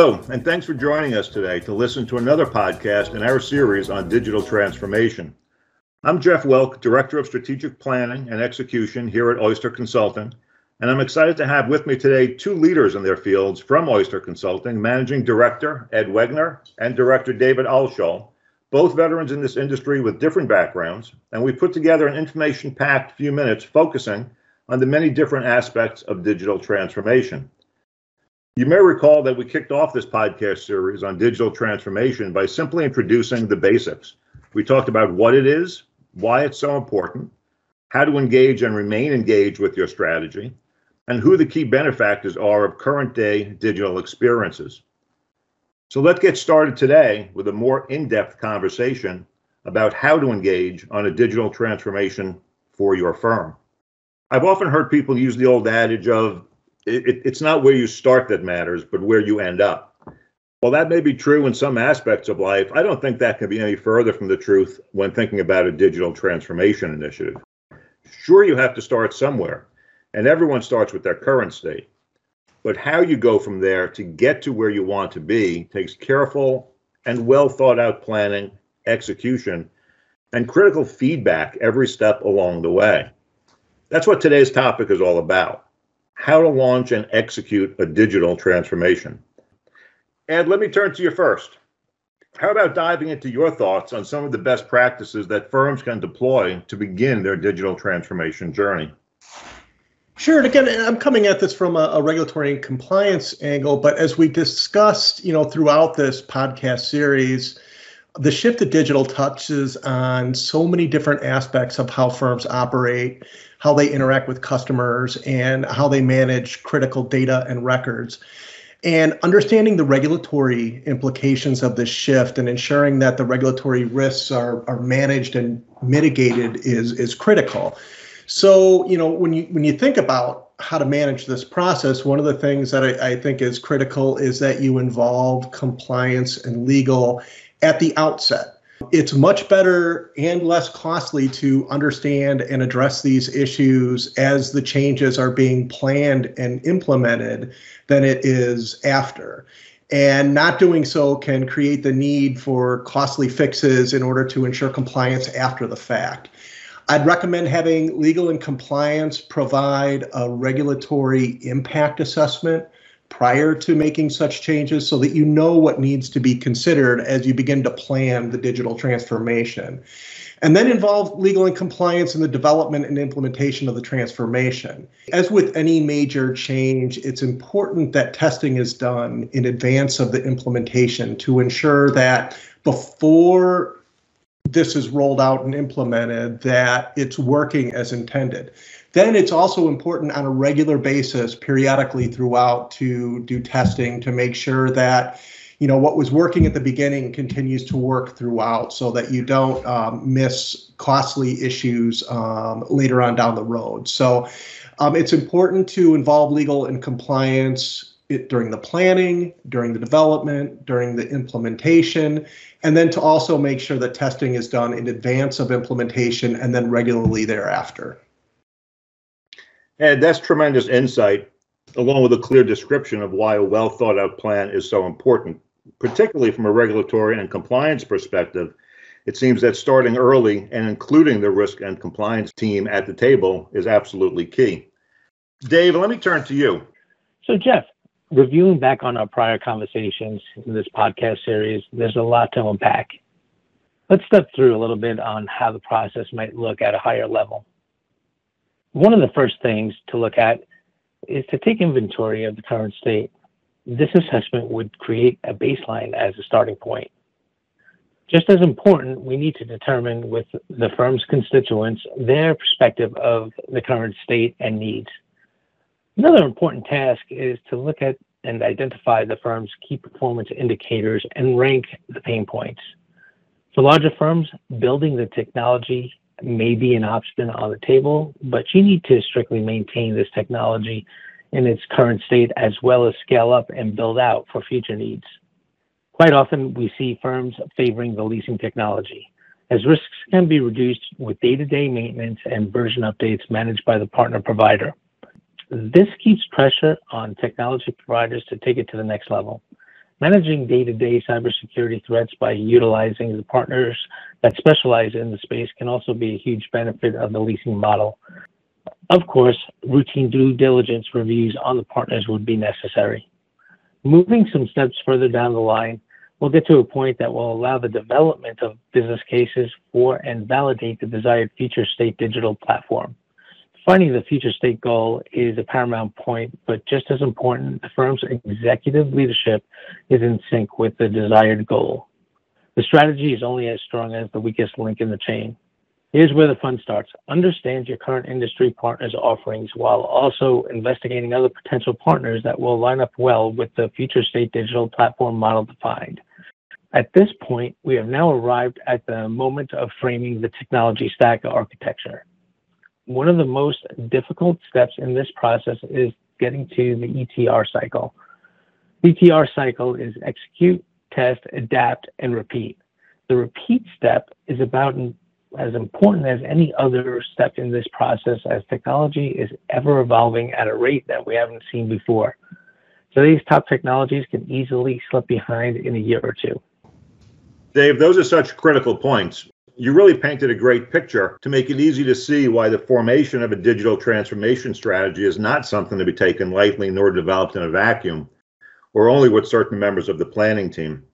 Hello, and thanks for joining us today to listen to another podcast in our series on digital transformation. I'm Jeff Welk, Director of Strategic Planning and Execution here at Oyster Consulting, and I'm excited to have with me today two leaders in their fields from Oyster Consulting Managing Director Ed Wegner and Director David Alshol, both veterans in this industry with different backgrounds, and we put together an information packed few minutes focusing on the many different aspects of digital transformation. You may recall that we kicked off this podcast series on digital transformation by simply introducing the basics. We talked about what it is, why it's so important, how to engage and remain engaged with your strategy, and who the key benefactors are of current day digital experiences. So let's get started today with a more in depth conversation about how to engage on a digital transformation for your firm. I've often heard people use the old adage of it, it's not where you start that matters, but where you end up. Well, that may be true in some aspects of life, I don't think that can be any further from the truth when thinking about a digital transformation initiative. Sure, you have to start somewhere, and everyone starts with their current state. But how you go from there to get to where you want to be takes careful and well thought out planning, execution, and critical feedback every step along the way. That's what today's topic is all about how to launch and execute a digital transformation. And let me turn to you first. How about diving into your thoughts on some of the best practices that firms can deploy to begin their digital transformation journey? Sure. And again, I'm coming at this from a, a, regulatory and compliance angle, but as we discussed, you know, throughout this podcast series, the shift to digital touches on so many different aspects of how firms operate, how they interact with customers, and how they manage critical data and records. And understanding the regulatory implications of this shift and ensuring that the regulatory risks are, are managed and mitigated is, is critical. So, you know, when you when you think about how to manage this process, one of the things that I, I think is critical is that you involve compliance and legal at the outset. It's much better and less costly to understand and address these issues as the changes are being planned and implemented than it is after. And not doing so can create the need for costly fixes in order to ensure compliance after the fact. I'd recommend having legal and compliance provide a regulatory impact assessment prior to making such changes so that you know what needs to be considered as you begin to plan the digital transformation. And then involve legal and compliance in the development and implementation of the transformation. As with any major change, it's important that testing is done in advance of the implementation to ensure that before this is rolled out and implemented that it's working as intended. Then it's also important on a regular basis, periodically throughout, to do testing to make sure that you know what was working at the beginning continues to work throughout, so that you don't um, miss costly issues um, later on down the road. So um, it's important to involve legal and compliance it, during the planning, during the development, during the implementation, and then to also make sure that testing is done in advance of implementation and then regularly thereafter. And that's tremendous insight, along with a clear description of why a well thought out plan is so important, particularly from a regulatory and compliance perspective. It seems that starting early and including the risk and compliance team at the table is absolutely key. Dave, let me turn to you. So, Jeff, reviewing back on our prior conversations in this podcast series, there's a lot to unpack. Let's step through a little bit on how the process might look at a higher level. One of the first things to look at is to take inventory of the current state. This assessment would create a baseline as a starting point. Just as important, we need to determine with the firm's constituents their perspective of the current state and needs. Another important task is to look at and identify the firm's key performance indicators and rank the pain points. For larger firms, building the technology may be an option on the table, but you need to strictly maintain this technology in its current state as well as scale up and build out for future needs. Quite often, we see firms favoring the leasing technology, as risks can be reduced with day to day maintenance and version updates managed by the partner provider. This keeps pressure on technology providers to take it to the next level. Managing day-to-day cybersecurity threats by utilizing the partners that specialize in the space can also be a huge benefit of the leasing model. Of course, routine due diligence reviews on the partners would be necessary. Moving some steps further down the line, we'll get to a point that will allow the development of business cases for and validate the desired future state digital platform. Finding the future state goal is a paramount point, but just as important, the firm's executive leadership is in sync with the desired goal. The strategy is only as strong as the weakest link in the chain. Here's where the fun starts. Understand your current industry partners' offerings while also investigating other potential partners that will line up well with the future state digital platform model defined. At this point, we have now arrived at the moment of framing the technology stack architecture one of the most difficult steps in this process is getting to the ETR cycle. ETR cycle is execute, test, adapt, and repeat. The repeat step is about as important as any other step in this process as technology is ever evolving at a rate that we haven't seen before. Today's top technologies can easily slip behind in a year or two. Dave, those are such critical points you really painted a great picture to make it easy to see why the formation of a digital transformation strategy is not something to be taken lightly nor developed in a vacuum or only with certain members of the planning team.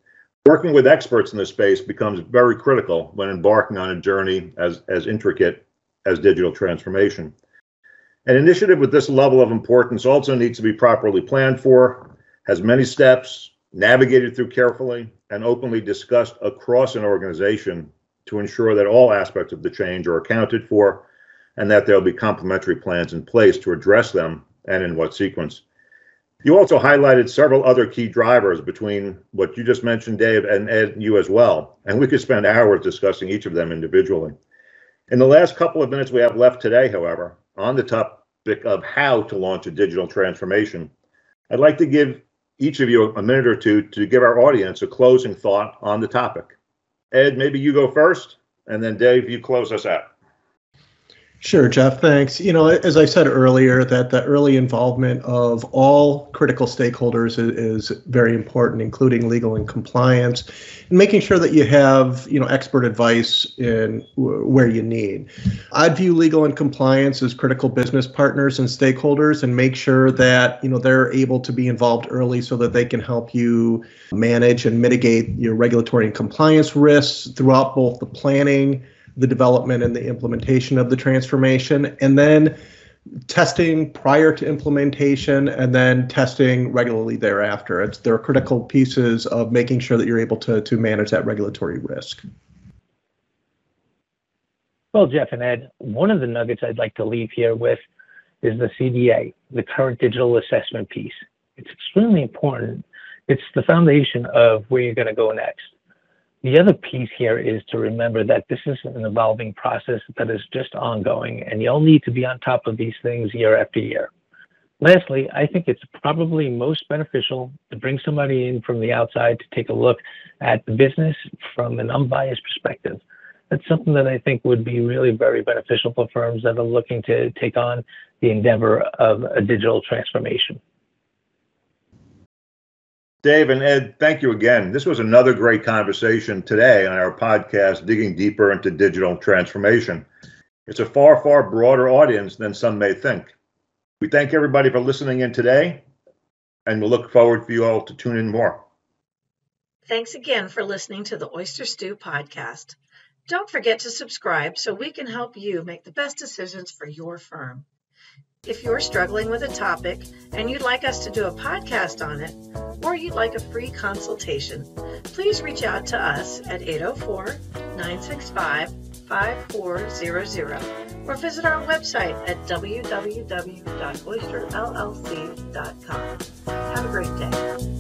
Working with experts in this space becomes very critical when embarking on a journey as, as intricate as digital transformation. An initiative with this level of importance also needs to be properly planned for, has many steps, navigated through carefully, and openly discussed across an organization to ensure that all aspects of the change are accounted for and that there'll be complementary plans in place to address them and in what sequence. You also highlighted several other key drivers between what you just mentioned, Dave, and Ed, you as well. And we could spend hours discussing each of them individually. In the last couple of minutes we have left today, however, on the topic of how to launch a digital transformation, I'd like to give each of you a minute or two to give our audience a closing thought on the topic. Ed, maybe you go first, and then Dave, you close us out. Sure, Jeff, thanks. You know, as I said earlier, that the early involvement of all critical stakeholders is, is, very important, including legal and compliance, and making sure that you have, you know, expert advice in where you need. I'd view legal and compliance as critical business partners and stakeholders and make sure that, you know, they're able to be involved early so that they can help you manage and mitigate your regulatory and compliance risks throughout both the planning the development and the implementation of the transformation, and then testing prior to implementation and then testing regularly thereafter. It's they're critical pieces of making sure that you're able to to manage that regulatory risk. Well, Jeff and Ed, one of the nuggets I'd like to leave here with is the CDA, the current digital assessment piece. It's extremely important. It's the foundation of where you're going to go next. The other piece here is to remember that this is an evolving process that is just ongoing, and you'll need to be on top of these things year after year. Lastly, I think it's probably most beneficial to bring somebody in from the outside to take a look at the business from an unbiased perspective. That's something that I think would be really very beneficial for firms that are looking to take on the endeavor of a digital transformation. Dave and Ed, thank you again. This was another great conversation today on our podcast, Digging Deeper into Digital Transformation. It's a far, far broader audience than some may think. We thank everybody for listening in today, and we'll look forward for you all to tune in more. Thanks again for listening to the Oyster Stew podcast. Don't forget to subscribe so we can help you make the best decisions for your firm. If you're struggling with a topic and you'd like us to do a podcast on it, or you'd like a free consultation, please reach out to us at 804 965 5400 or visit our website at www.oysterllc.com. Have a great day.